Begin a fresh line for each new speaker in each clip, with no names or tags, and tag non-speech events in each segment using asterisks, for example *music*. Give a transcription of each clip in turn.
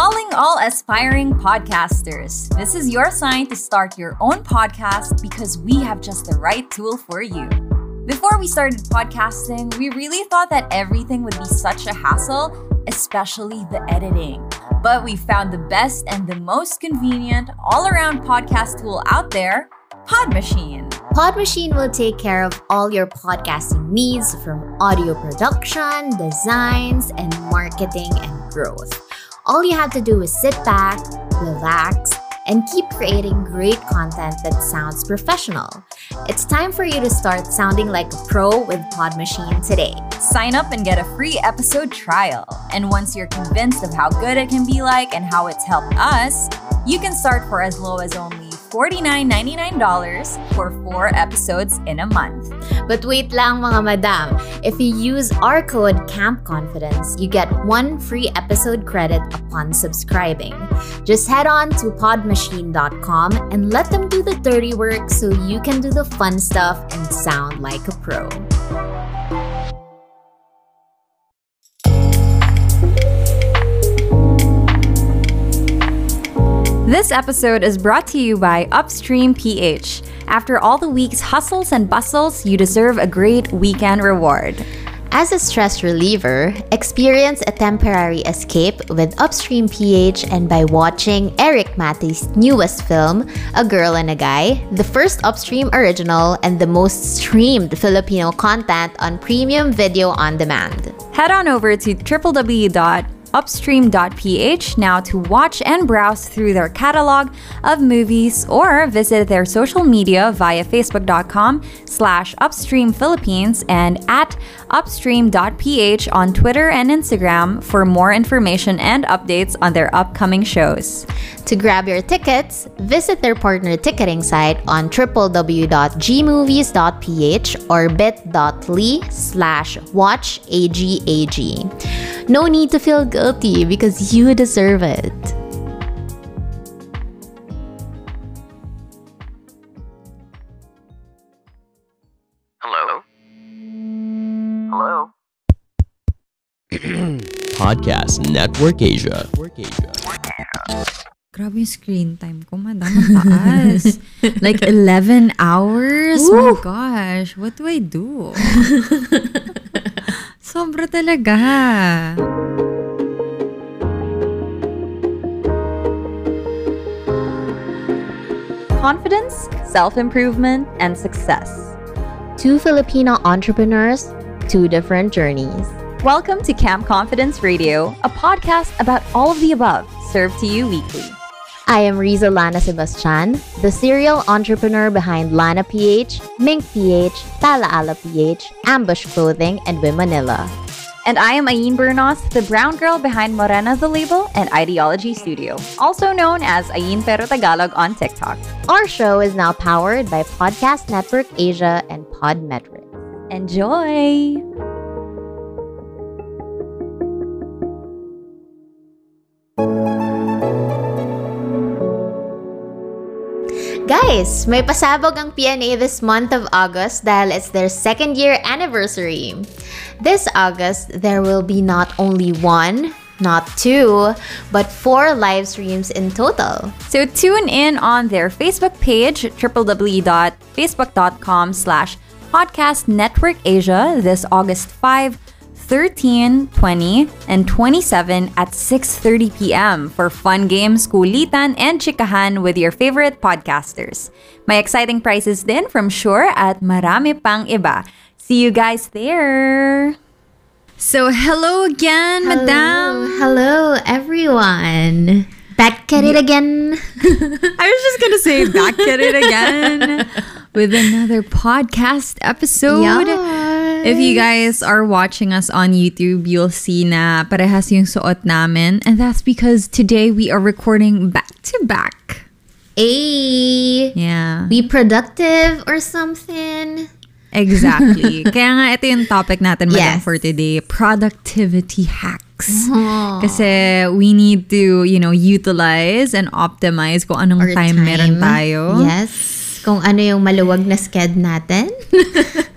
Calling all aspiring podcasters. This is your sign to start your own podcast because we have just the right tool for you. Before we started podcasting, we really thought that everything would be such a hassle, especially the editing. But we found the best and the most convenient all around podcast tool out there Pod Machine.
Pod Machine will take care of all your podcasting needs from audio production, designs, and marketing and growth. All you have to do is sit back, relax, and keep creating great content that sounds professional. It's time for you to start sounding like a pro with Pod Machine today.
Sign up and get a free episode trial. And once you're convinced of how good it can be like and how it's helped us, you can start for as low as only $49.99 for four episodes in a month.
But wait lang mga madam, if you use our code Camp Confidence, you get one free episode credit upon subscribing. Just head on to podmachine.com and let them do the dirty work so you can do the fun stuff and sound like a pro.
This episode is brought to you by Upstream PH. After all the week's hustles and bustles, you deserve a great weekend reward.
As a stress reliever, experience a temporary escape with Upstream PH and by watching Eric Matty's newest film, A Girl and a Guy, the first Upstream original and the most streamed Filipino content on premium video on demand.
Head on over to www upstream.ph now to watch and browse through their catalog of movies or visit their social media via facebook.com slash upstream philippines and at upstream.ph on Twitter and Instagram for more information and updates on their upcoming shows.
To grab your tickets, visit their partner ticketing site on www.gmovies.ph or bit.ly slash watchagag. No need to feel guilty because you deserve it.
Hello? Hello? *clears throat*
Podcast Network Asia.
Grabe yung screen time ko, madam. Taas. *laughs* like 11 hours?
Woo!
My gosh, what do I do? Sobra talaga. Confidence, self-improvement, and success.
Two Filipino entrepreneurs, two different journeys.
Welcome to Camp Confidence Radio, a podcast about all of the above, served to you weekly.
I am Riza Lana Sebastian, the serial entrepreneur behind Lana PH, Mink PH, Talaala PH, Ambush Clothing, and Wimanila.
And I am Ayin Bernos, the brown girl behind Morena the Label and Ideology Studio, also known as Ayin Pero Tagalog on TikTok.
Our show is now powered by Podcast Network Asia and Podmetrics.
Enjoy!
Guys, may pasabog ang PNA this month of August dahil it's their second year anniversary. This August, there will be not only one, not two, but four live streams in total.
So tune in on their Facebook page, www.facebook.com slash podcast network Asia this August 5, 13, 20, and 27 at 6.30 p.m. for fun games, kulitan, and chikahan with your favorite podcasters. My exciting prizes din from Shure at marami pang iba. See you guys there! So, hello again, madam!
Hello, everyone. Back at it again. *laughs*
I was just gonna say back at it again *laughs* with another podcast episode. If you guys are watching us on YouTube, you'll see na parehas yung suot namin. And that's because today we are recording back to back.
Ay,
Yeah.
be productive or something.
Exactly. *laughs* Kaya nga ito yung topic natin madam
Yes.
for today, productivity hacks. Kasi we need to, you know, utilize and optimize kung anong
Or
time, meron tayo.
Yes. Kung ano yung maluwag na sked natin. *laughs*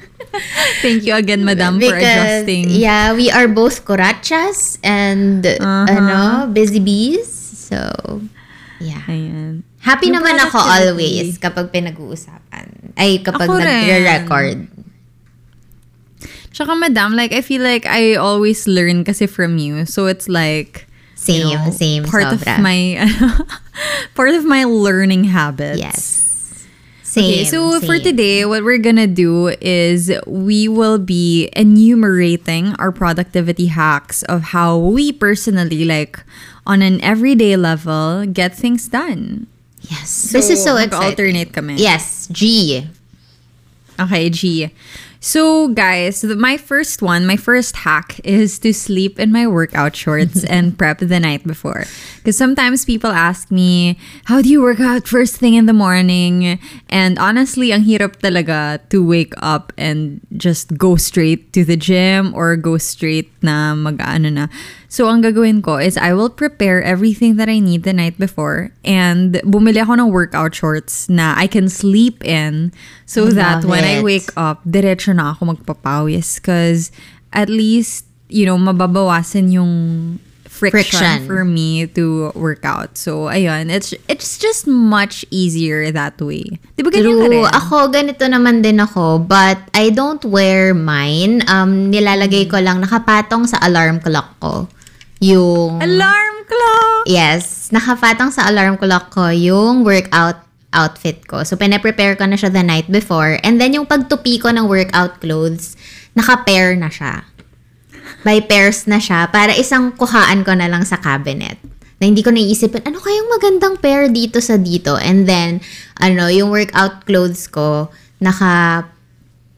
Thank you again, madam, for adjusting.
yeah, we are both corachas and
Uh-huh.
ano, busy bees. So, yeah.
Ayan.
Happy
Yung
naman ako always kapag pinag-uusapan. Ay, kapag nagre-record.
Tsaka, madam, like, I feel like I always learn kasi from you. So, it's like,
Same,
you know,
same,
part
sobra.
of my, *laughs* part of my learning habits.
Yes. Same,
Okay, so for today, what we're gonna do is we will be enumerating our productivity hacks of how we personally, like, on an everyday level, get things done.
Yes. this is so exciting.
alternate kami.
Yes, G.
Okay, G. So, guys, th- my first one, my first hack is to sleep in my workout shorts *laughs* and prep the night before. Because sometimes people ask me, how do you work out first thing in the morning? And honestly, ang hirap talaga to wake up and just go straight to the gym or go straight na mag-ano na. So, ang gagawin ko is I will prepare everything that I need the night before and bumili ako ng workout shorts na I can sleep in so
I
that
love
when I
it.
wake up, diretso na ako magpapawis because at least, you know, mababawasan yung friction,
Friction.
for me to work out. So, ayun, it's it's just much easier that way. Di ba ganyan ka rin?
True. Ako, ganito naman din ako. But I don't wear mine. Um, nilalagay ko lang, nakapatong sa alarm clock ko. Yung...
Alarm clock!
Yes. Nakapatong sa alarm clock ko yung workout outfit ko. So, pinaprepare ko na siya the night before. And then, yung pagtupi ko ng workout clothes, naka-pair na siya. By pairs na siya para isang kuhaan ko na lang sa cabinet. Na hindi ko naiisipin, ano kayang magandang pair dito sa dito? And then, ano, yung workout clothes ko, naka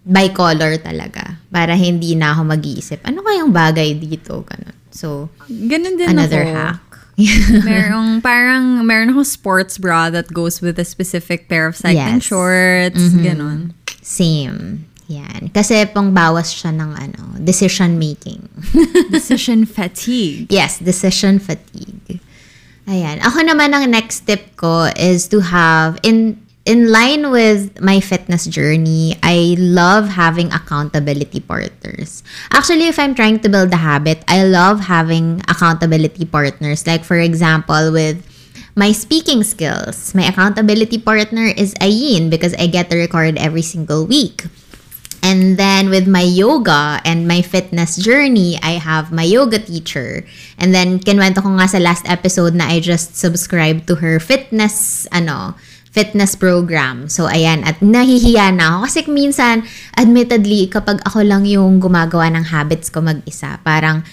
by color talaga. Para hindi na ako mag-iisip, ano kayang bagay dito? Ganun. So,
Ganun din
another
ako.
hack. *laughs*
merong parang meron akong sports bra that goes with a specific pair of cycling
Yes. Mm-hmm.
shorts, ganon.
Same. Yan. Kasi pang bawas siya ng ano, decision making. *laughs*
Decision fatigue.
yes, decision fatigue. Ayan. Ako naman ang next tip ko is to have in in line with my fitness journey, I love having accountability partners. Actually, if I'm trying to build a habit, I love having accountability partners. Like for example, with my speaking skills, my accountability partner is Ayin because I get to record every single week. And then with my yoga and my fitness journey, I have my yoga teacher. And then kinwento ko nga sa last episode na I just subscribed to her fitness ano, fitness program. So ayan, at nahihiya na ako kasi minsan admittedly kapag ako lang yung gumagawa ng habits ko mag-isa, parang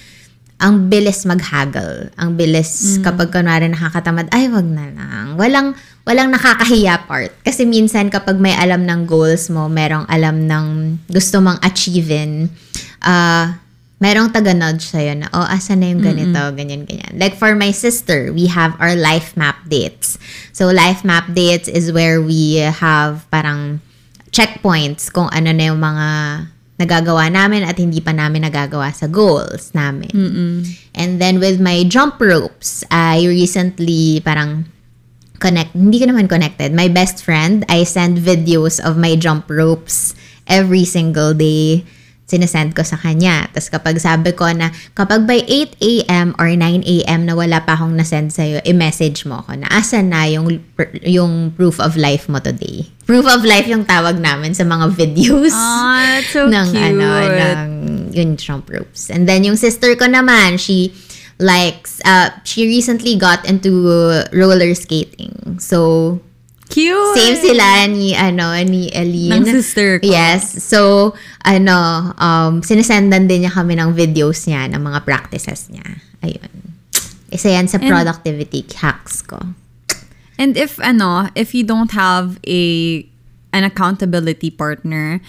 ang bilis maghaggle. Ang bilis kapag kunwari nakakatamad, ay wag na lang. Walang, walang nakakahiya part. Kasi minsan kapag may alam ng goals mo, merong alam ng gusto mong achievein, ah merong taga-nudge sa'yo na, oh, asa na yung ganito, ganyan, ganyan. Like for my sister, we have our life map dates. So life map dates is where we have parang checkpoints kung ano na yung mga nagagawa namin at hindi pa namin nagagawa sa goals namin. And then with my jump ropes, I recently parang connect, hindi ko naman connected. My best friend, I send videos of my jump ropes every single day. Sinesend ko sa kanya. Tapos kapag sabi ko na, kapag by 8 a.m. or 9 a.m. na wala pa akong nasend sa'yo, i-message mo ako na asan na yung, yung proof of life mo today. Proof of life yung tawag namin sa mga *laughs* videos
Ah, that's so
ng
cute.
ano ng yung jump ropes. And then yung sister ko naman, she likes uh she recently got into roller skating. So
Cute!
same sila ni ano ni Eileen.
Ng sister ko.
Yes. So ano um sinesendan din niya kami ng videos niya ng mga practices niya. Ayun. Isa yan sa
And-
productivity hacks ko.
And if ano, if you don't have a an accountability partner,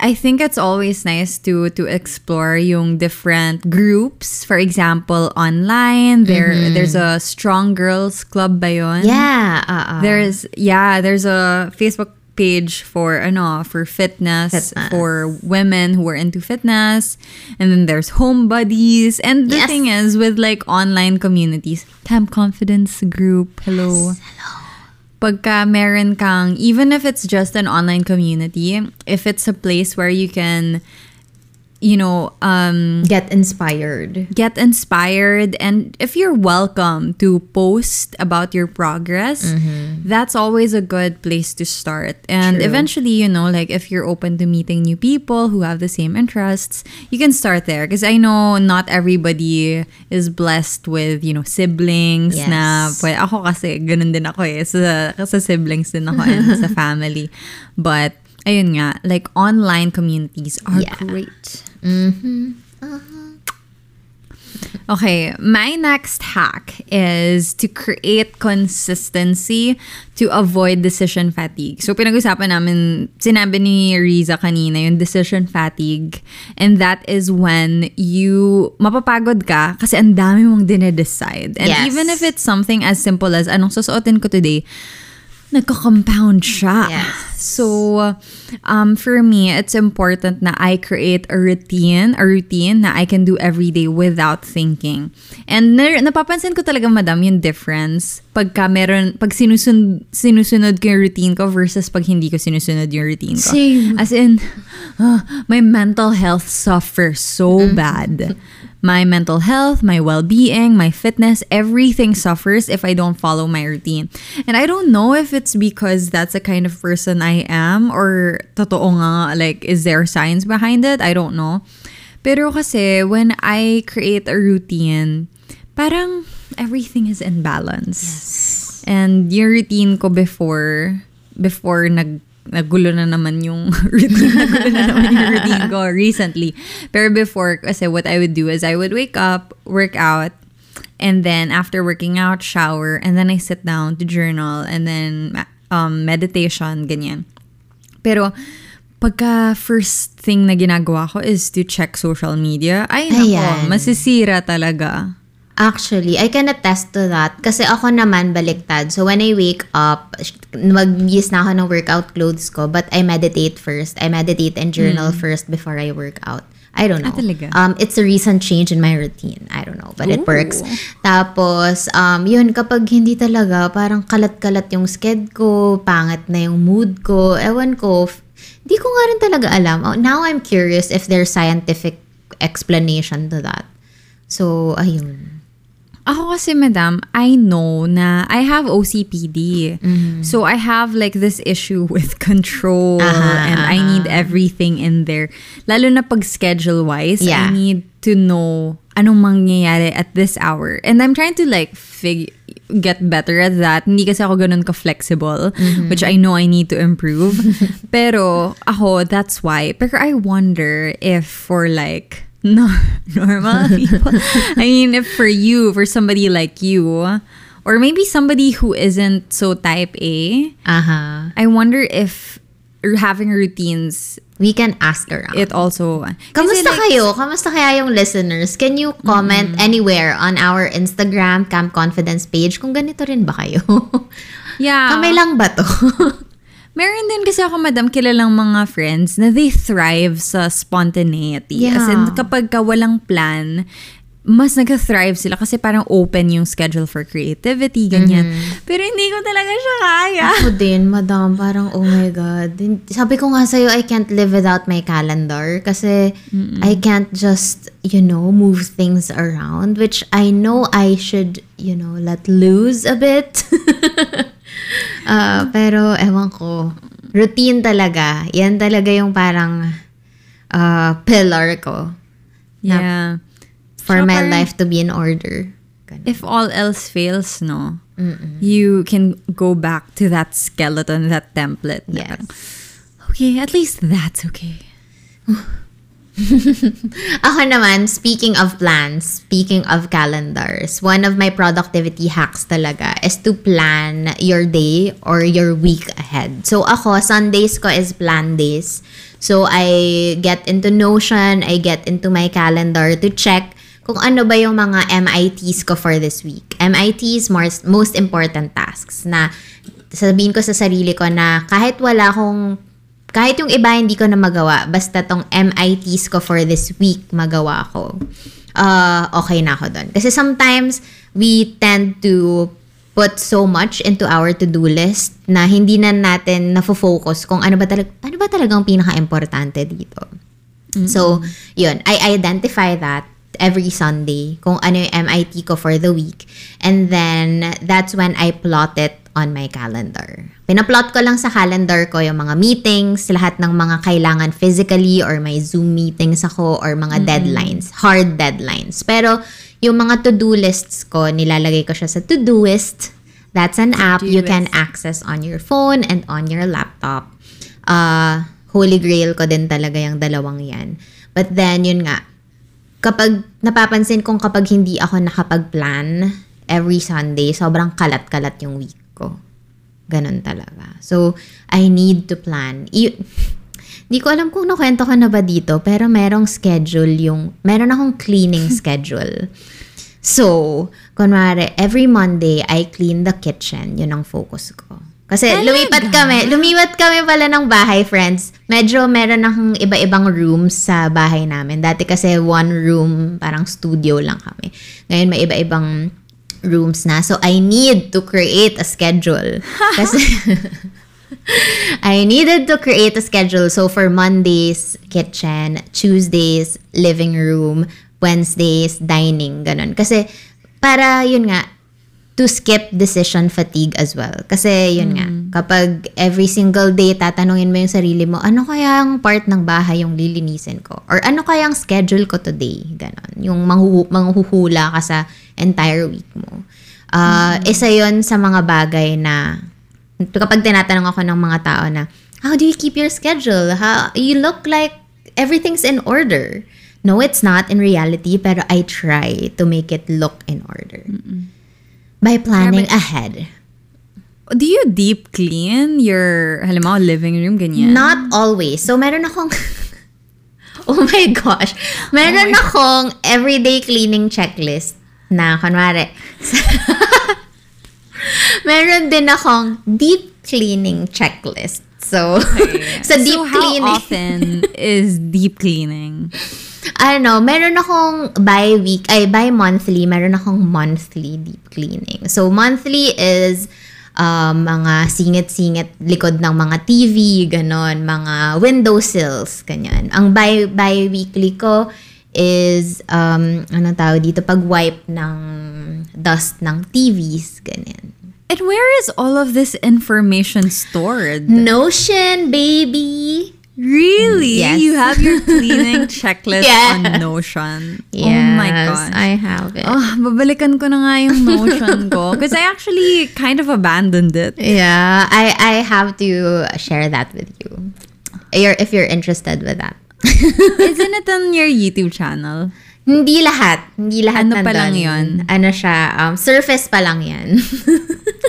I think it's always nice to to explore yung different groups. For example, online, there there's a strong girls club ba yun?
Yeah, uh,
There's yeah, there's a Facebook page for ano for fitness,
Fitness.
for women who are into fitness and then there's home buddies and the
Yes.
thing is with like online communities camp confidence group hello hello pagka meron kang, even if it's just an online community, if it's a place where you can, you know, um,
Get inspired.
get inspired and if you're welcome to post about your progress that's always a good place to start and
True.
eventually you know like if you're open to meeting new people who have the same interests you can start there because i know not everybody is blessed with you know siblings
Yes.
na pwede, ako kasi ganun din ako eh sa, sa siblings din ako and sa *laughs* family but ayun nga like online communities are
Yeah.
great
Mm-hmm.
Okay, my next hack is to create consistency to avoid decision fatigue. So, pinag-usapan namin, sinabi ni Riza kanina, yung decision fatigue. And that is when you, mapapagod ka kasi ang dami mong dinedecide. And
Yes.
even if it's something as simple as, anong susuotin ko today, nagko-compound siya.
Yes.
So, um, for me, it's important na I create a routine, a routine na I can do every day without thinking. And na- napapansin ko talaga, madam, yung difference pagka meron, pag sinusun, sinusunod ko yung routine ko versus pag hindi ko sinusunod yung routine ko.
Same.
As in, *laughs* ah, my mental health suffers so bad. My mental health, my well-being, my fitness, everything suffers if I don't follow my routine. And I don't know if it's because that's the kind of person I am or totoo nga, like, is there science behind it? I don't know. Pero kasi, when I create a routine, parang everything is in balance. Yes. And yung routine ko before, before nag nagulo na naman yung *laughs* routine. nagulo na naman yung routine ko recently. Pero before, kasi what I would do is I would wake up, work out, and then after working out, shower, and then I sit down to journal, and then um, meditation, ganyan. Pero, pagka first thing na ginagawa ko is to check social media, ay nako, masisira talaga.
Actually, I can attest to that. Kasi ako naman baliktad. So when I wake up, mag-use na ako ng workout clothes ko, but I meditate first. I meditate and journal first before I work out. I don't know.
Ah, talaga?
Um, it's a recent change in my routine. I don't know, but it
Ooh.
works. Tapos, um, yun, kapag hindi talaga, parang kalat-kalat yung sked ko, pangit na yung mood ko, ewan ko, di ko nga rin talaga alam. Oh, now I'm curious if there's scientific explanation to that. So, ayun.
Ako kasi, madam, I know na I have OCPD. So, I have like this issue with *laughs* control
Aha,
and I need everything in there. Lalo na pag schedule-wise,
Yeah.
I need to know anong mangyayari at this hour. And I'm trying to like fig- get better at that. Hindi kasi ako ganun ka-flexible, which I know I need to improve. *laughs* Pero ako, that's why. Pero I wonder if for like *laughs* no, normal people, I mean, if for you, for somebody like you, or maybe somebody who isn't so type A,
Aha.
I wonder if having routines,
We can ask around.
it also...
Kamusta
like,
kayo? Kamusta kaya yung listeners? Can you comment anywhere on our Instagram Camp Confidence page kung ganito rin ba kayo?
Yeah. *laughs*
Kami lang ba to? *laughs*
Meron din kasi ako, madam, kilalang mga friends na they thrive sa spontaneity. As in,
Yeah.
kapag ka walang plan, mas nag-thrive sila kasi parang open yung schedule for creativity, ganyan. Pero hindi ko talaga siya kaya.
Ako din, madam, parang oh my God. Sabi ko nga sa'yo, I can't live without my calendar kasi I can't just, you know, move things around, which I know I should, you know, let loose a bit. *laughs* Ah, pero ewan ko, routine talaga. Yan talaga yung parang ah, pillar ko
Yeah.
for
Tsaka
my
parang-
life to be in order. Ganun.
If all else fails, no, you can go back to that skeleton, that template.
Yes.
parang, okay, at least that's okay. *laughs* *laughs*
Ako naman, speaking of plans, speaking of calendars, one of my productivity hacks talaga is to plan your day or your week ahead. So ako, Sundays ko is plan days. So I get into Notion, I get into my calendar to check kung ano ba yung mga MITs ko for this week. MITs, most, most important tasks na sabihin ko sa sarili ko na kahit wala akong kahit yung iba hindi ko na magawa, basta tong MITs ko for this week magawa ko, uh, okay na ako doon. Kasi sometimes, we tend to put so much into our to-do list na hindi na natin nafo-focus kung ano ba talaga ano ba talagang pinaka-importante dito. So, yun, I identify that every Sunday kung ano yung MIT ko for the week. And then, that's when I plot it on my calendar. Pinaplot ko lang sa calendar ko yung mga meetings, lahat ng mga kailangan physically or may Zoom meetings ako or mga deadlines, hard deadlines. Pero yung mga to-do lists ko, nilalagay ko siya sa Todoist. That's an app you can access on your phone and on your laptop. Uh, holy grail ko din talaga yung dalawang yan. But then, yun nga, kapag napapansin kong kapag hindi ako nakapag-plan every Sunday, sobrang kalat-kalat yung week ko. Ganon talaga. So, I need to plan. I- *laughs* Di ko alam kung nakwento ko na ba dito, pero merong schedule yung, meron akong cleaning *laughs* schedule. So, kunwari, every Monday, I clean the kitchen. Yun ang focus ko. Kasi lumipat kami, lumipat kami pala ng bahay, friends. Medyo meron akong iba-ibang rooms sa bahay namin. Dati kasi one room, parang studio lang kami. Ngayon may iba-ibang rooms na. So, I need to create a schedule. *laughs* Kasi, *laughs* I needed to create a schedule. So, for Mondays, kitchen. Tuesdays, living room. Wednesdays, dining. Ganon. Kasi, para, yun nga, to skip decision fatigue as well. Kasi, yun nga, kapag every single day, tatanungin mo yung sarili mo, ano kaya ang part ng bahay yung lilinisin ko? Or ano kaya ang schedule ko today? Ganon. Yung manghu- manghuhula ka sa entire week mo. Ah, Isa yon sa mga bagay na kapag tinatanong ako ng mga tao na, how do you keep your schedule? How, you look like everything's in order. No, it's not in reality, pero I try to make it look in order. By planning ahead.
Do you deep clean your, halimbawa, living room, ganyan?
Not always. So, meron akong... *laughs* oh my gosh. Meron oh akong everyday cleaning checklist na, kunwari, *laughs* meron din akong deep cleaning checklist. So, *laughs* sa deep
so how
cleaning...
often is deep cleaning?
Ano, meron akong bi-week, ay bi-monthly, meron akong monthly deep cleaning. So, monthly is um, mga singit-singit likod ng mga TV, ganon, mga windowsills, ganyan. Ang bi- bi-weekly ko is, um, ano tawag dito, pag-wipe ng dust ng TVs, ganyan.
And where is all of this information stored?
Notion, baby!
Really?
Yes.
You have your *laughs* cleaning checklist on Notion. Yes, oh my gosh.
I have it.
Oh, babalikan ko na nga yung Notion ko. *laughs* Because I actually kind of abandoned it.
Yeah, I I have to share that with you. You're, if you're interested with that.
Isn't it on your YouTube channel? *laughs*
Hindi lahat. Hindi lahat
Ano pa
nandun.
lang yun?
Ano siya, um, surface pa lang yan.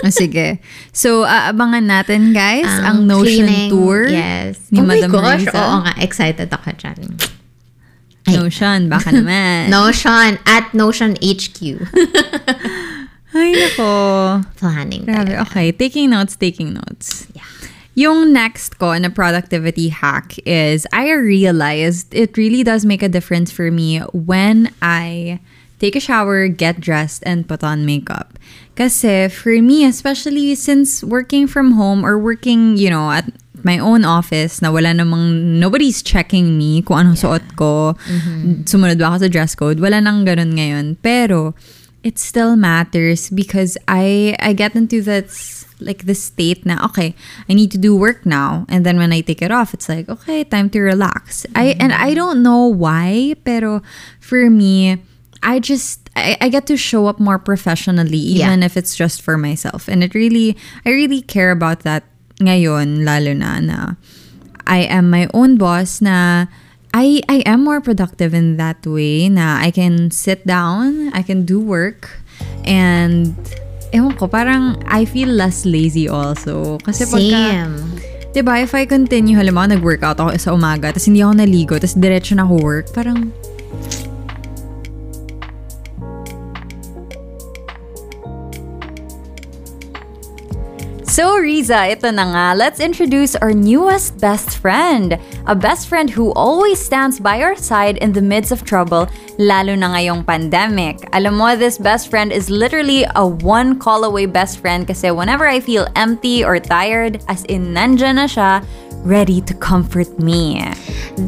O *laughs* sige. So, aabangan natin, guys, ang
Um,
Notion
cleaning,
tour
Yes.
ni
oh
Madam
my gosh,
Riza.
oo nga, excited ako dyan. Ay.
Notion, baka *laughs* naman.
Notion, at Notion HQ. *laughs*
Ay, nako.
Planning.
Grabe. Okay, taking notes, taking notes.
Yeah.
Yung next ko na productivity hack is I realized it really does make a difference for me when I take a shower, get dressed, and put on makeup. Kasi for me, especially since working from home or working, you know, at my own office na wala namang, nobody's checking me kung anong suot ko, mm-hmm. sumunod ba ako sa dress code, wala nang ganun ngayon. Pero, it still matters because I I get into that like the state now okay I need to do work now. And then when I take it off it's like okay time to relax. I and I mm-hmm. don't know why pero for me I just I, I get to show up more professionally even if it's just for myself. And it really I really care about that ngayon lalo na na I am my own boss na I I am more productive in that way na I can sit down, I can do work and ewan ko, parang I feel less lazy also. Kasi pagka,
Same.
diba, if I continue, halimbawa nag-workout ako sa umaga, tapos hindi ako naligo, tapos diretso na ako work, parang So, Riza, ito na nga. Let's introduce our newest best friend. a best friend who always stands by our side in the midst of trouble, lalo na ngayong pandemic. Alam mo, this best friend is literally a one call away best friend kasi whenever I feel empty or tired, as in nandyan na siya, ready to comfort me.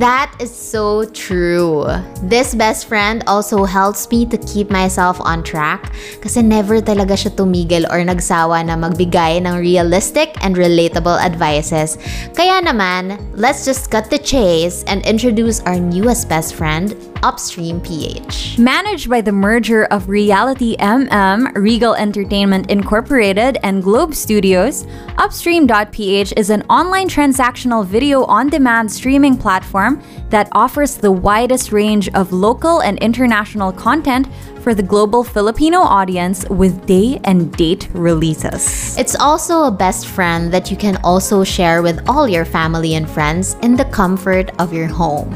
That is so true. This best friend also helps me to keep myself on track kasi never talaga siya tumigil or nagsawa na magbigay ng realistic and relatable advices. Kaya naman, let's just cut the chase and introduce our newest best friend, Upstream PH.
Managed by the merger of Reality MM, Regal Entertainment Incorporated, and Globe Studios, Upstream.ph is an online transactional video on demand streaming platform that offers the widest range of local and international content for the global Filipino audience with day and date releases.
It's also a best friend that you can also share with all your family and friends in the comfort of your home.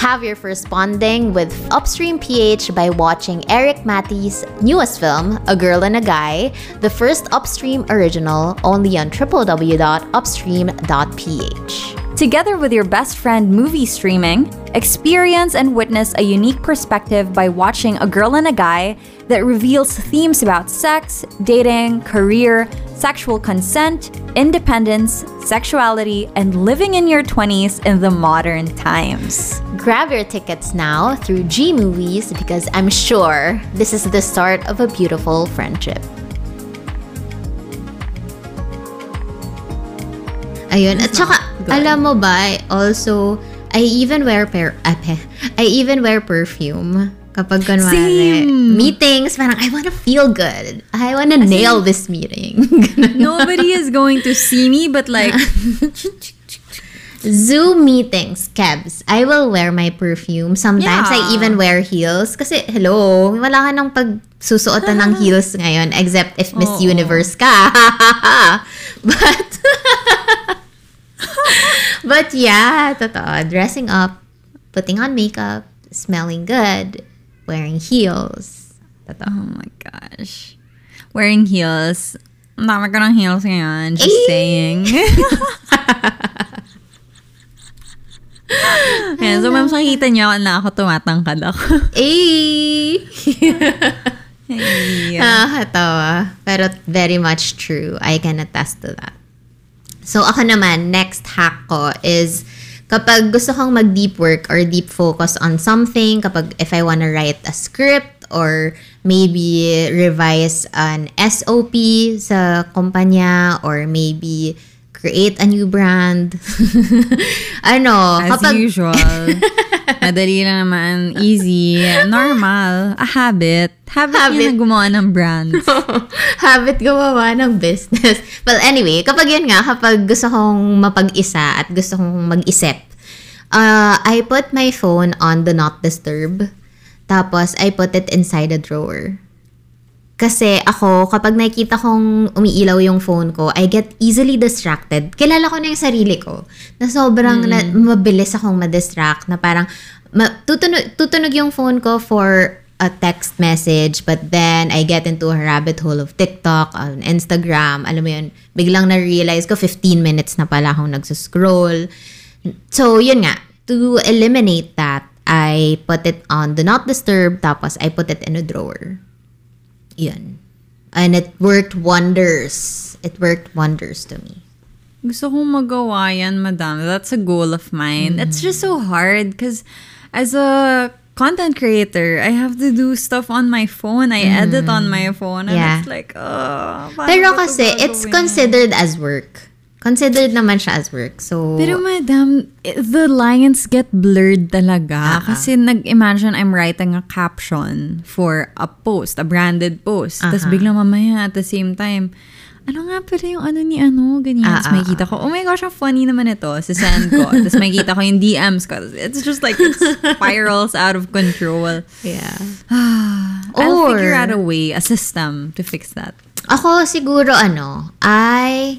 Have your first bonding with Upstream PH by watching Eric Matty's newest film, A Girl and a Guy, the first Upstream original, only on www.upstream.ph.
Together with your best friend movie streaming, experience and witness a unique perspective by watching A Girl and a Guy that reveals themes about sex, dating, career, sexual consent, independence, sexuality, and living in your 20s in the modern times.
Grab your tickets now through G Movies because I'm sure this is the start of a beautiful friendship. Ayun. At saka, alam mo ba, I also, I even wear per, ape, I even wear perfume. Kapag kunwari,
Same.
meetings, parang, I wanna feel good. I wanna nail this meeting. *laughs*
Nobody is going to see me, but like, *laughs*
Zoom meetings, Kebs, I will wear my perfume. Sometimes I
Yeah.
even wear heels. Kasi, hello, wala ka nang pagsusuotan ng *laughs* heels ngayon except if Miss
Oo.
Universe ka. but, but yeah, totoo. Dressing up, putting on makeup, smelling good, wearing heels. Totoo.
oh my gosh. Wearing heels. Ang dami ko ng heels ngayon. Just
Eh.
saying. Ayan, so ma'am, makikita niyo na ako tumatangkad ako.
Eh! *laughs*
Hey.
Nakakatawa. Pero very much true. I can attest to that. So, ako naman, next hack ko is kapag gusto kong mag-deep work or deep focus on something, kapag if I wanna write a script or maybe revise an SOP sa kumpanya or maybe create a new brand. *laughs* ano,
As
kapag
usual. *laughs* Madali lang naman. Easy. Normal. A habit. Habit,
Habit.
na gumawa ng brands. *laughs*
habit gumawa ng business. Well, anyway, kapag yun nga, kapag gusto kong mapag-isa at gusto kong mag-isip, uh, I put my phone on the not disturb. Tapos, I put it inside a drawer. Kasi ako, kapag nakikita kong umiilaw yung phone ko, I get easily distracted. Kilala ko na yung sarili ko. Na sobrang na, mabilis akong ma-distract. Na parang, ma, tutunog, tutunog yung phone ko for a text message. But then, I get into a rabbit hole of TikTok, on Instagram. Alam mo yun, biglang na-realize ko, 15 minutes na pala akong nagsuscroll. So, yun nga. To eliminate that, I put it on the not disturb, tapos I put it in a drawer. Yun. And it worked wonders. It worked wonders to me.
Gusto kong magawa yan, madam. That's a goal of mine. It's just so hard because as a content creator, I have to do stuff on my phone. I edit on my phone. And
Yeah.
it's like, oh,
Pero kasi, it's considered as work. Considered naman siya as work. So,
Pero madam, i- the lines get blurred talaga.
Ah,
Kasi nag-imagine I'm writing a caption for a post, a branded post. Tapos
Aha.
biglang mamaya at the same time, ano nga pala yung ano ni ano, ganyan.
Ah,
Tapos
ah,
makikita ko, oh my gosh, ang funny naman ito. Sisend ko. *laughs* Tapos makikita ko yung DMs ko. It's just like, it spirals out of control.
yeah. *sighs*
I'll
Or-
figure out a way, a system to fix that.
Ako siguro ano, I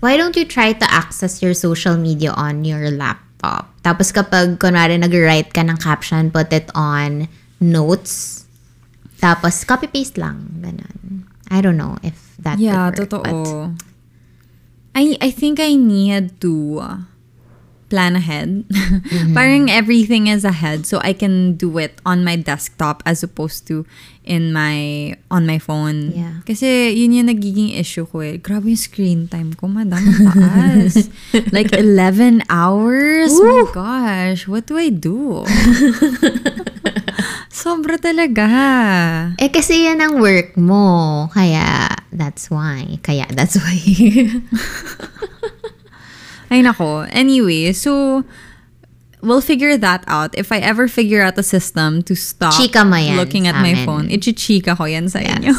why don't you try to access your social media on your laptop? Tapos kapag kunwari nag-write ka ng caption, put it on notes. Tapos copy-paste lang. Ganun. I don't know if that
Yeah,
would work.
totoo.
but-
I I think I need to plan ahead. *laughs* Parang everything is ahead so I can do it on my desktop as opposed to in my on my phone.
Yeah.
Kasi yun yung nagiging issue ko eh. Grabe yung screen time ko, madam. Taas. *laughs* like 11 hours? My gosh, what do I do? *laughs* Sobra talaga.
Eh, kasi yan ang work mo. Kaya, that's why. Kaya, that's why.
Ay nako. Anyway, so we'll figure that out. If I ever figure out a system to stop
Chika
looking at my phone, ichichika ko yan sa inyo.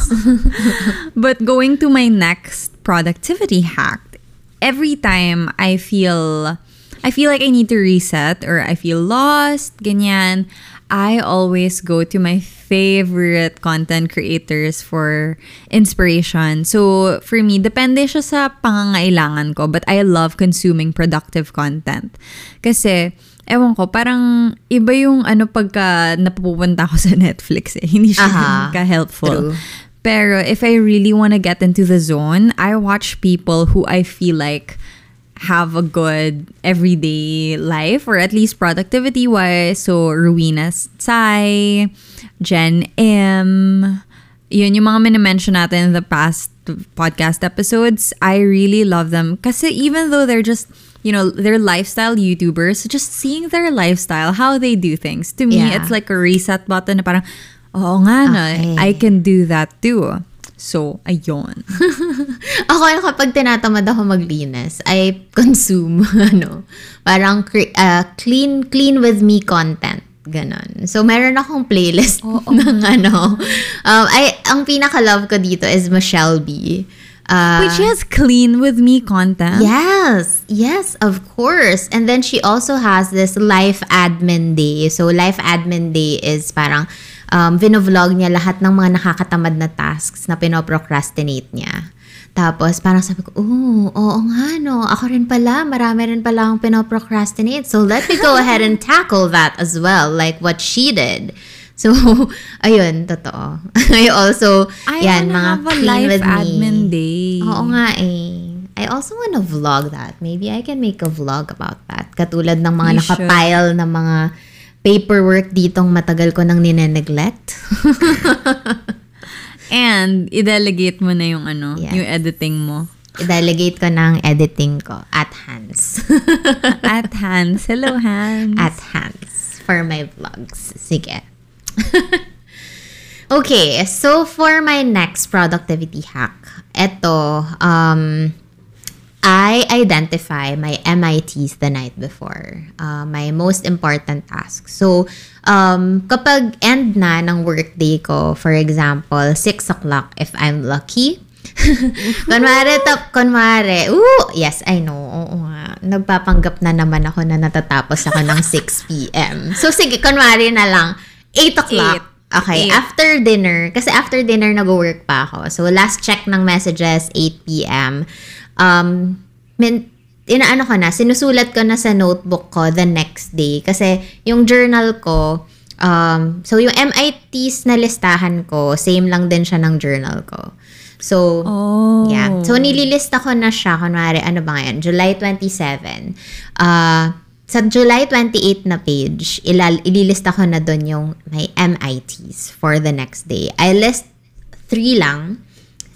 *laughs* but going to my next productivity hack, every time I feel I feel like I need to reset or I feel lost, ganyan, I always go to my favorite content creators for inspiration. So, for me, depende siya sa pangangailangan ko, but I love consuming productive content. Kasi, ewan ko, parang iba yung ano pagka napupunta ako *laughs* sa Netflix eh. Hindi siya
Aha. *laughs*
ka-helpful.
True.
Pero if I really want to get into the zone, I watch people who I feel like have a good everyday life or at least productivity wise. So, Ruina Tsai, Jen M, yun yung mga minimension natin in the past podcast episodes. I really love them. because even though they're just, you know, they're lifestyle YouTubers, just seeing their lifestyle, how they do things, to me,
Yeah.
it's like a reset button na parang, oo nga
Okay.
I can do that too. So, ayun. *laughs*
ako, kapag tinatamad ako maglinis, I consume, *laughs* ano, parang cre- uh, clean, clean with me content. Ganon. So, meron akong playlist *laughs* ng ano. Um, I, ang pinaka-love ko dito is Michelle B. Uh,
Wait, she has clean with me content?
Yes, yes, of course. And then she also has this life admin day. So life admin day is parang um, vinovlog niya lahat ng mga nakakatamad na tasks na pinoprocrastinate niya. Tapos parang sabi ko, oh, oo nga no, ako rin pala, marami rin pala akong pinoprocrastinate. So let me go ahead and tackle that as well, like what she did. So, *laughs* ayun, totoo. *laughs* I also,
I
yan, mga
have a life
with me.
admin day.
Oo nga eh. I also want to vlog that. Maybe I can make a vlog about that. Katulad ng mga
You
nakapile na mga paperwork ditong matagal ko nang nineneglect. *laughs*
And, i-delegate mo na yung ano,
Yes.
yung editing mo.
I-delegate ko ng editing ko at hands. *laughs*
At Hans. Hello, Hans.
at hands for my vlogs. Sige. *laughs* okay, so for my next productivity hack, eto, um, identify my MITs the night before. Uh, my most important tasks. So, um, kapag end na ng workday ko, for example, 6 o'clock if I'm lucky, *laughs* kunwari, tap, kunwari, ooh, yes, I know, oo nga. Nagpapanggap na naman ako na natatapos ako ng 6 *laughs* p.m. So, sige, kunwari na lang, 8 o'clock.
Eight.
Okay,
Eight.
after dinner, kasi after dinner nag-work pa ako. So, last check ng messages, 8 p.m. Um, min, inaano ko na, sinusulat ko na sa notebook ko the next day. Kasi yung journal ko, um, so yung MITs na listahan ko, same lang din siya ng journal ko. So,
Oh.
Yeah. So, nililista ko na siya. Kunwari, ano ba ngayon? July 27. Uh, sa July 28 na page, ilal- ililista ko na doon yung my MITs for the next day. I list three lang.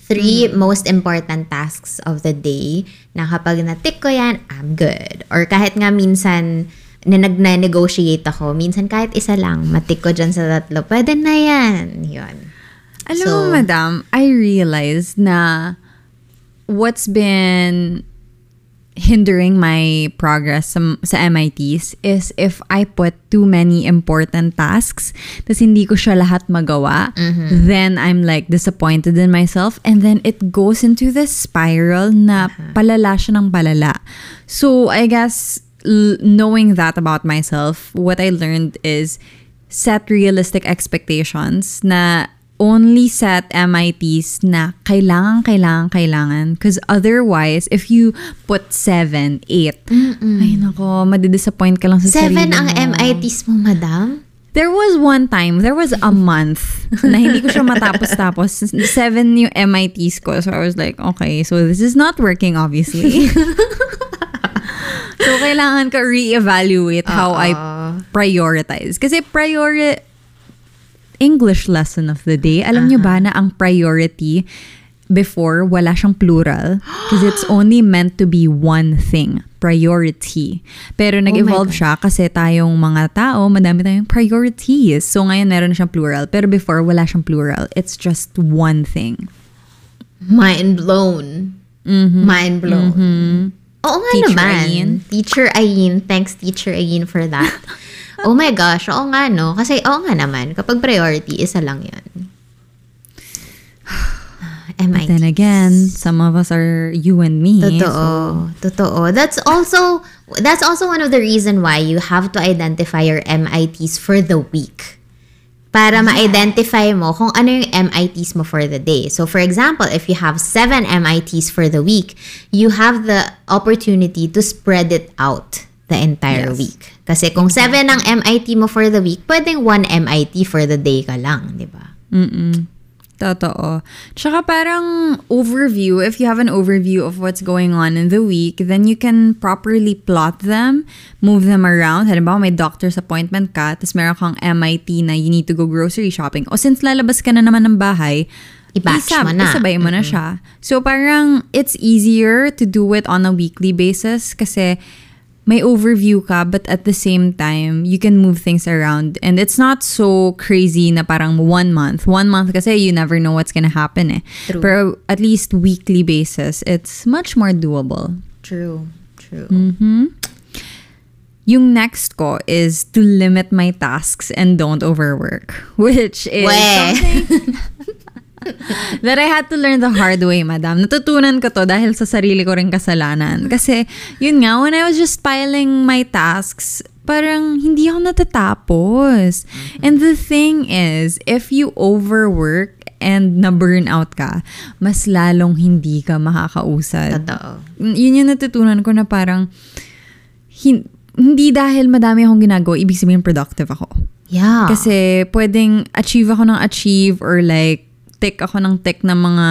Three most important tasks of the day na kapag na-tick ko yan, I'm good. Or kahit nga minsan, na nag-negotiate ako, minsan kahit isa lang, matik ko dyan sa tatlo, pwede na yan. Yun.
Alam
So-
mo, madam, I realized na what's been hindering my progress sa, sa MITs is if I put too many important tasks, tas hindi ko siya lahat magawa, then I'm like disappointed in myself and then it goes into this spiral na palala siya ng palala. So I guess l- knowing that about myself, what I learned is set realistic expectations na only set MITs na kailangan, kailangan, kailangan. Because otherwise, if you put 7, 8, ay nako, madidisappoint ka lang sa sarili
Seven ang
mo.
MITs mo, madam?
There was one time, there was a month *laughs* na hindi ko siya matapos-tapos. Seven yung MITs ko. So I was like, okay, so this is not working obviously. *laughs* So, kailangan ka re-evaluate how I prioritize. Kasi priori English lesson of the day. Alam nyo ba na ang priority before wala siyang plural because it's *gasps* only meant to be one thing priority pero nag-evolve
God.
siya kasi tayong mga tao madami tayong priorities so ngayon meron na siyang plural pero before wala siyang plural it's just one thing
Mind blown. Mind blown. Oo nga
Teacher
naman.
Ayin.
Teacher Ayin. Thanks, Teacher Ayin, for that. *laughs* oh my gosh. Oo nga, no? Kasi, oo nga naman. Kapag priority, isa lang yun. *sighs* MIT.
then again some of us are you and me
Totoo. Totoo. That's also that's also one of the reason why you have to identify your MITs for the week. Para ma-identify mo kung ano yung MITs mo for the day. So for example, if you have seven MITs for the week, you have the opportunity to spread it out the entire
Yes.
week. Kasi kung seven ang MIT mo for the week, pwedeng one MIT for the day ka lang, di ba?
Totoo. Tsaka parang overview, if you have an overview of what's going on in the week, then you can properly plot them, move them around. Halimbawa, may doctor's appointment ka, tapos meron kang MIT na you need to go grocery shopping. O since lalabas ka na naman ng bahay,
I-batch
isab-
mo na.
Isabay mo na siya. So parang it's easier to do it on a weekly basis kasi may overview ka but at the same time you can move things around and it's not so crazy na parang one month one month kasi you never know what's gonna happen eh
True.
pero at least weekly basis it's much more doable
True. True.
yung next ko is to limit my tasks and don't overwork *laughs* which is
Weh.
something *laughs* *laughs* that I had to learn the hard way, madam. Natutunan ko to dahil sa sarili ko rin kasalanan. Kasi, yun nga, when I was just piling my tasks, parang hindi ako natatapos. And the thing is, if you overwork and na-burn out ka, mas lalong hindi ka makakausad.
Totoo.
Yun yung natutunan ko na parang, hin- hindi dahil madami akong ginagawa, ibig sabihin productive ako.
Yeah.
Kasi pwedeng achieve ako ng achieve or like tick ako ng tick ng mga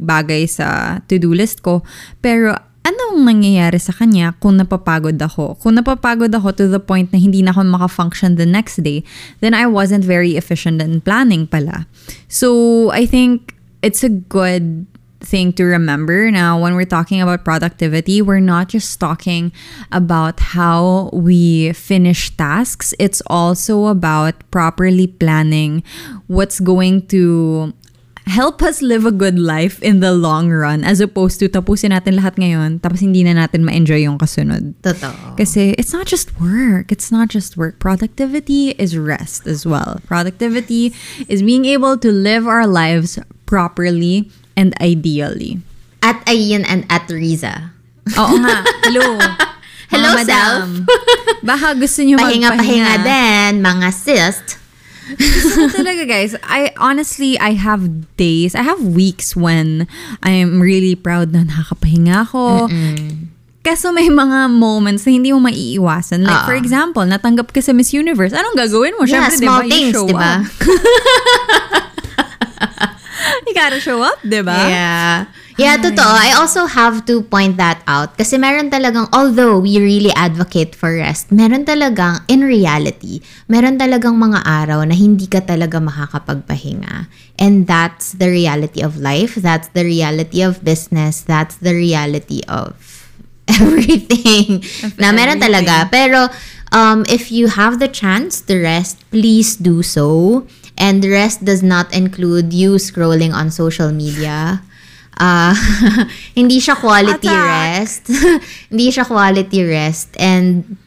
bagay sa to-do list ko. Pero anong nangyayari sa kanya kung napapagod ako? Kung napapagod ako to the point na hindi na ako makafunction the next day, then I wasn't very efficient in planning pala. So, I think it's a good thing to remember now when we're talking about productivity we're not just talking about how we finish tasks it's also about properly planning what's going to help us live a good life in the long run as opposed to tapusin natin lahat ngayon tapos hindi na natin ma-enjoy yung kasunod
Totoo.
kasi it's not just work. It's not just work. Productivity is rest as well. Productivity is being able to live our lives properly and ideally.
At Ayin and at Riza.
Oo nga. *laughs* Hello.
Hello,
Mga madam. Baka gusto nyo
Pahinga-pahinga
magpahinga.
din, mga cyst.
So talaga guys, I honestly, I have days, I have weeks when I'm really proud na nakakapahinga ako. Kaso may mga moments na hindi mo maiiwasan. Like,
Oo.
for example, natanggap ka sa Miss Universe. Anong gagawin mo?
Yeah,
Siyempre,
small
diba,
things,
you show
diba?
up. *laughs* You gotta show up, diba?
Yeah. Yeah, totoo. I also have to point that out. Kasi meron talagang, although we really advocate for rest, meron talagang, in reality, meron talagang mga araw na hindi ka talaga makakapagpahinga. And that's the reality of life. That's the reality of business. That's the reality of *laughs* everything. na meron talaga. Pero, um, if you have the chance to rest, please do so. And rest does not include you scrolling on social media. Ah, *laughs* hindi siya quality
Attack!
rest. *laughs* hindi siya quality rest. And,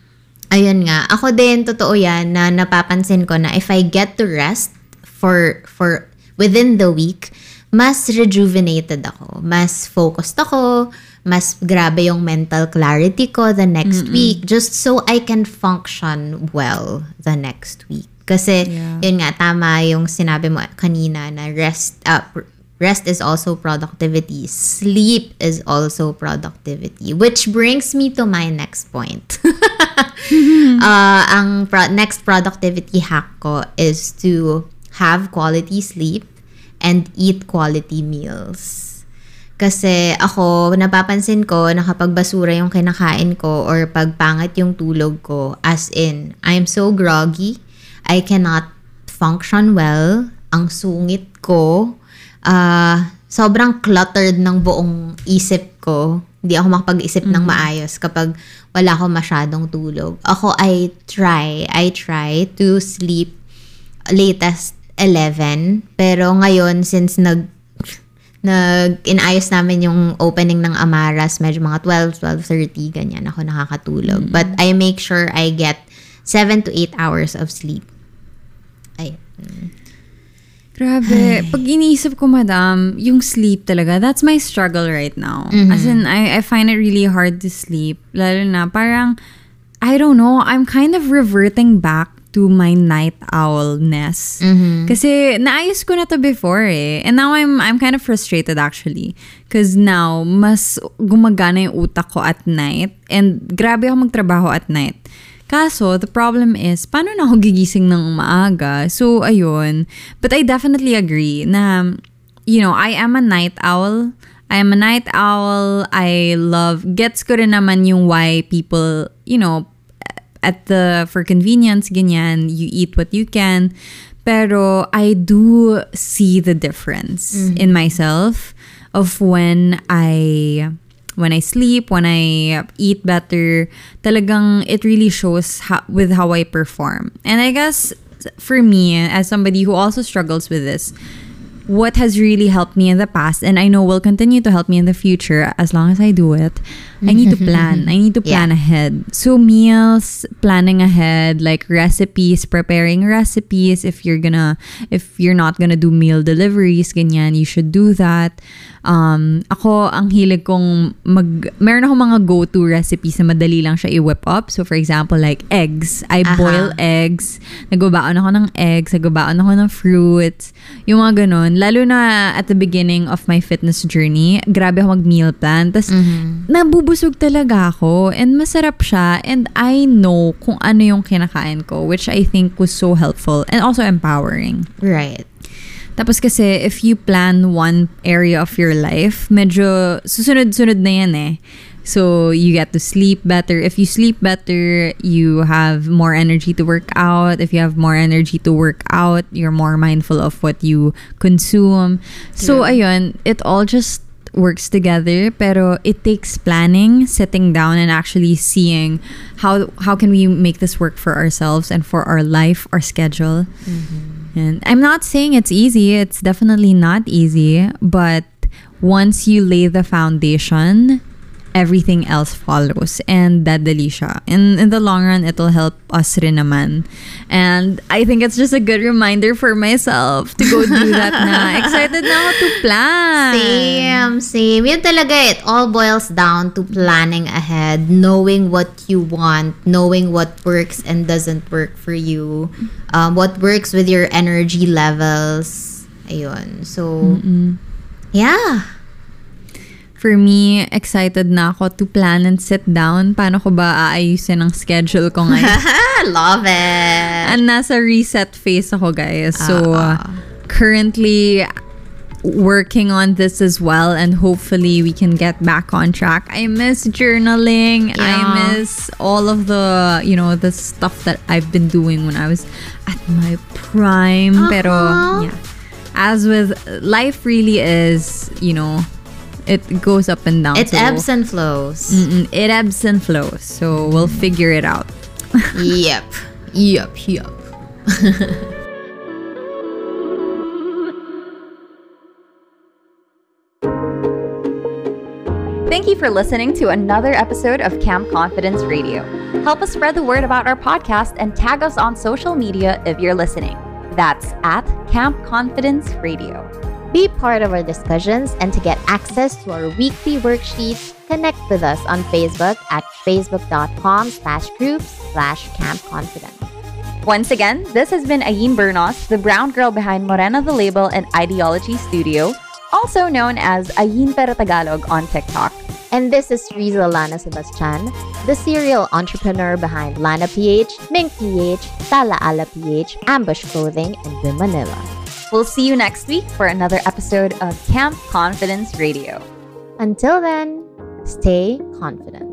ayun nga, ako din, totoo yan, na napapansin ko na if I get to rest for, for, within the week, mas rejuvenated ako. Mas focused ako. Mas grabe yung mental clarity ko the next week. Just so I can function well the next week. Kasi,
Yeah.
yun nga, tama yung sinabi mo kanina na rest, uh, pr- rest is also productivity. Sleep is also productivity. Which brings me to my next point. *laughs* uh, ang pro- next productivity hack ko is to have quality sleep and eat quality meals. Kasi ako, napapansin ko na kapag basura yung kinakain ko or pag pangit yung tulog ko, as in, I'm so groggy, I cannot function well, ang sungit ko, ah sobrang cluttered ng buong isip ko. Hindi ako makapag-isip ng maayos kapag wala ako masyadong tulog. Ako, I try, I try to sleep latest 11. Pero ngayon, since nag nag inayos namin yung opening ng Amaras, medyo mga 12, 12.30, ganyan ako nakakatulog. But I make sure I get 7 to 8 hours of sleep. Ay.
Grabe. Pag iniisip ko, madam, yung sleep talaga, that's my struggle right now. As in, I, I find it really hard to sleep. Lalo na, parang, I don't know, I'm kind of reverting back to my night owlness. Kasi naayos ko na to before eh. And now I'm I'm kind of frustrated actually. Because now, mas gumagana yung utak ko at night. And grabe ako magtrabaho at night. Kaso, the problem is, paano na ako gigising ng maaga? So, ayun. But I definitely agree na, you know, I am a night owl. I am a night owl. I love, gets ko rin naman yung why people, you know, at the, for convenience, ganyan, you eat what you can. Pero I do see the difference in myself of when I when I sleep, when I eat better, talagang it really shows how, with how I perform. And I guess for me, as somebody who also struggles with this, what has really helped me in the past, and I know will continue to help me in the future as long as I do it, I need to plan. *laughs* I need to plan ahead. So meals, planning ahead, like recipes, preparing recipes. If you're gonna, if you're not gonna do meal deliveries, ganyan, you should do that. Um, ako, ang hilig kong mag, meron ako mga go-to recipes na madali lang siya i-whip up. So for example, like eggs. I boil eggs. Nagbabaon ako ng eggs. Nagbabaon ako ng fruits. Yung mga ganun. Lalo na at the beginning of my fitness journey, grabe ako mag-meal plan. Tapos, nabubusog talaga ako. And masarap siya. And I know kung ano yung kinakain ko, which I think was so helpful and also empowering.
Right.
Tapos kasi, if you plan one area of your life, medyo susunod-sunod na yan eh. So, you get to sleep better. If you sleep better, you have more energy to work out. If you have more energy to work out, you're more mindful of what you consume. So, ayun, it all just works together pero it takes planning sitting down and actually seeing how how can we make this work for ourselves and for our life our schedule. Mm-hmm. And i'm not saying it's easy it's definitely not easy but once you lay the foundation everything else follows and dadali siya. And in the long run, it'll help us rin naman. And I think it's just a good reminder for myself to go do that na. *laughs* Excited na ako to plan.
Same, same. Yun talaga, it all boils down to planning ahead, knowing what you want, knowing what works and doesn't work for you, um, what works with your energy levels. Ayun. So, yeah.
For me, excited na ako to plan and sit down. Paano ko ba aayusin ang schedule ko ngayon? *laughs*
Love it.
And nasa reset phase ako, guys. So, uh, currently working on this as well and hopefully we can get back on track. I miss journaling. I miss all of the, you know, the stuff that I've been doing when I was at my prime. Pero, yeah. As with life really is, you know, it goes up and down.
It
So,
ebbs and flows.
it ebbs and flows. So, we'll figure it out. *laughs*
yep. Yep, yep. *laughs*
Thank you for listening to another episode of Camp Confidence Radio. Help us spread the word about our podcast and tag us on social media if you're listening. That's at Camp Confidence Radio.
Be part of our discussions and to get access to our weekly worksheets, connect with us on Facebook at facebook.com slash groups slash camp confidence.
Once again, this has been Ayin Bernos, the brown girl behind Morena the Label and Ideology Studio, also known as Ayin Pero Tagalog on TikTok.
And this is Riza Lana Sebastian, the serial entrepreneur behind Lana PH, Mink PH, Tala Ala PH, Ambush Clothing, and Bim Manila.
We'll see you next week for another episode of Camp Confidence Radio.
Until then, stay confident.